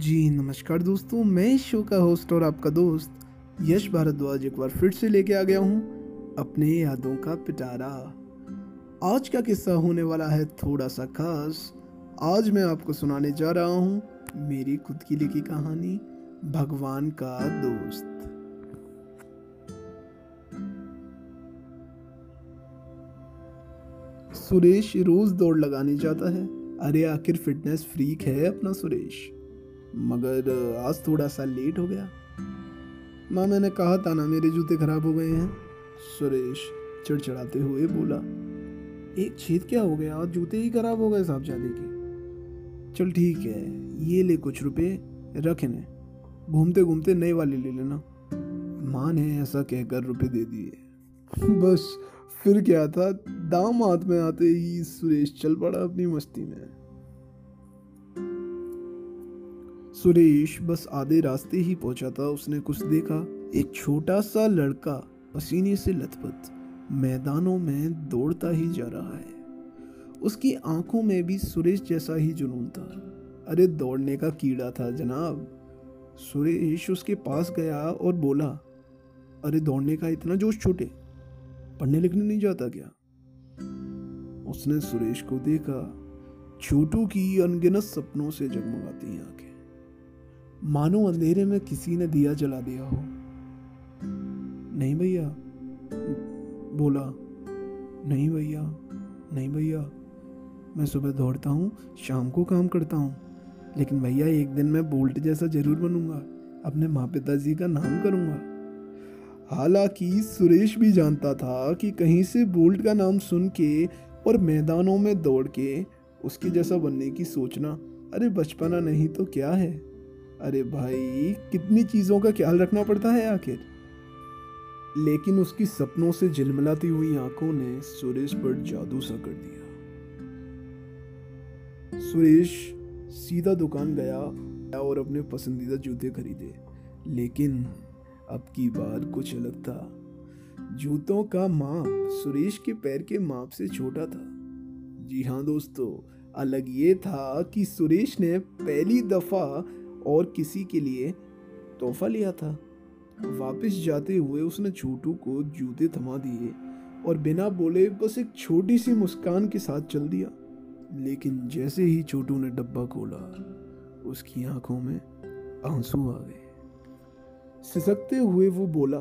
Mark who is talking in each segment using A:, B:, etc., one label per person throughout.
A: जी, नमस्कार दोस्तों, मैं शो का होस्ट और आपका दोस्त यश भारद्वाज एक बार फिर से लेके आ गया हूँ, अपने यादों का पिटारा। आज का किस्सा होने वाला है थोड़ा सा खास। आज मैं आपको सुनाने जा रहा हूँ मेरी खुद की लिखी कहानी, भगवान का दोस्त। सुरेश रोज दौड़ लगाने जाता है। अरे, आखिर फिटनेस फ्रीक है अपना सुरेश। मगर आज थोड़ा सा लेट हो गया। माँ, मैंने कहा था ना, मेरे जूते खराब हो गए हैं। सुरेश चिड़चिड़ाते हुए बोला, एक छेद क्या हो गया? जूते ही खराब हो गए साहब जादे के। चल ठीक है, ये ले कुछ रुपए, रख इन्हें। घूमते घूमते नए वाले ले लेना। माँ ने ऐसा कहकर रुपए दे दिए। बस, फिर क्या था? दाम हाथ में आते ही सुरेश चल पड़ा अपनी मस्ती में। सुरेश बस आधे रास्ते ही पहुँचा था। उसने कुछ देखा। एक छोटा सा लड़का पसीने से लथपथ मैदानों में दौड़ता ही जा रहा है। उसकी आँखों में भी सुरेश जैसा ही जुनून था। अरे, दौड़ने का कीड़ा था जनाब। सुरेश उसके पास गया और बोला, अरे, दौड़ने का इतना जोश छोटे, पढ़ने लिखने नहीं जाता क्या? उसने सुरेश को देखा। छोटू की अनगिनत सपनों से जगमगाती आँखें। मानो अंधेरे में किसी ने दिया जला दिया हो। नहीं भैया। बोला, नहीं भैया नहीं भैया। मैं सुबह दौड़ता हूँ, शाम को काम करता हूँ। लेकिन भैया, एक दिन मैं बोल्ट जैसा ज़रूर बनूँगा। अपने माँ पिताजी का नाम करूँगा। हालाँकि सुरेश भी जानता था कि कहीं से बोल्ट का नाम सुन के और मैदानों में दौड़ के उसके जैसा बनने की सोचना, अरे, बचपना नहीं तो क्या है? अरे भाई, कितनी चीज़ों का ख्याल रखना पड़ता है आखिर? लेकिन उसकी सपनों से झिलमिलाती हुई आँखों ने सुरेश पर जादू सा कर दिया। सुरेश सीधा दुकान गया और अपने पसंदीदा जूते खरीदे। लेकिन अब की बार कुछ अलग था। जूतों का माप सुरेश के पैर के माप से छोटा था। जी हाँ दोस्तों, अलग ये था कि सुरेश ने पहली दफ़ा और किसी के लिए तोहफा लिया था। वापस जाते हुए उसने छोटू को जूते थमा दिए और बिना बोले बस एक छोटी सी मुस्कान के साथ चल दिया। लेकिन जैसे ही छोटू ने डब्बा खोला, उसकी आँखों में आँसू आ गए। सिसकते हुए वो बोला,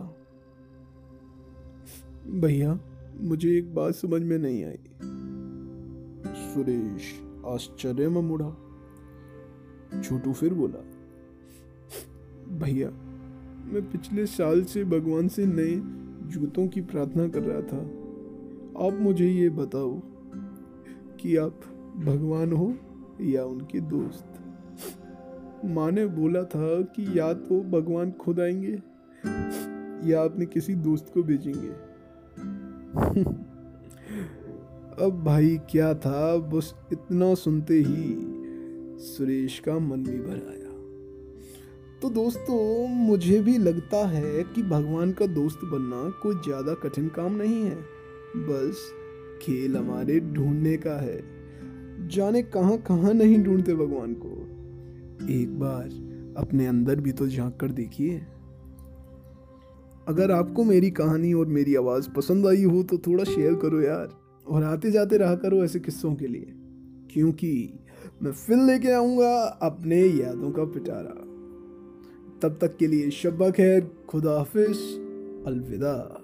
A: भैया, मुझे एक बात समझ में नहीं आई। सुरेश आश्चर्य में मुड़ा। छोटू फिर बोला, भैया, मैं पिछले साल से भगवान से नए जूतों की प्रार्थना कर रहा था। आप मुझे ये बताओ कि आप भगवान हो या उनके दोस्त? माँ ने बोला था कि या तो भगवान खुद आएँगे या अपने किसी दोस्त को भेजेंगे। अब भाई क्या था, बस इतना सुनते ही सुरेश का मन भी भर आया। तो दोस्तों, मुझे भी लगता है कि भगवान का दोस्त बनना कोई ज़्यादा कठिन काम नहीं है। बस खेल हमारे ढूँढने का है। जाने कहाँ कहाँ नहीं ढूंढते भगवान को। एक बार अपने अंदर भी तो झाँक कर देखिए। अगर आपको मेरी कहानी और मेरी आवाज़ पसंद आई हो तो थोड़ा शेयर करो यार और आते जाते रहा करो ऐसे किस्सों के लिए। क्योंकि मैं फिर लेके आऊँगा अपने यादों का पिटारा। तब तक के लिए शब्बा खैर, खुदा हाफिज, अलविदा।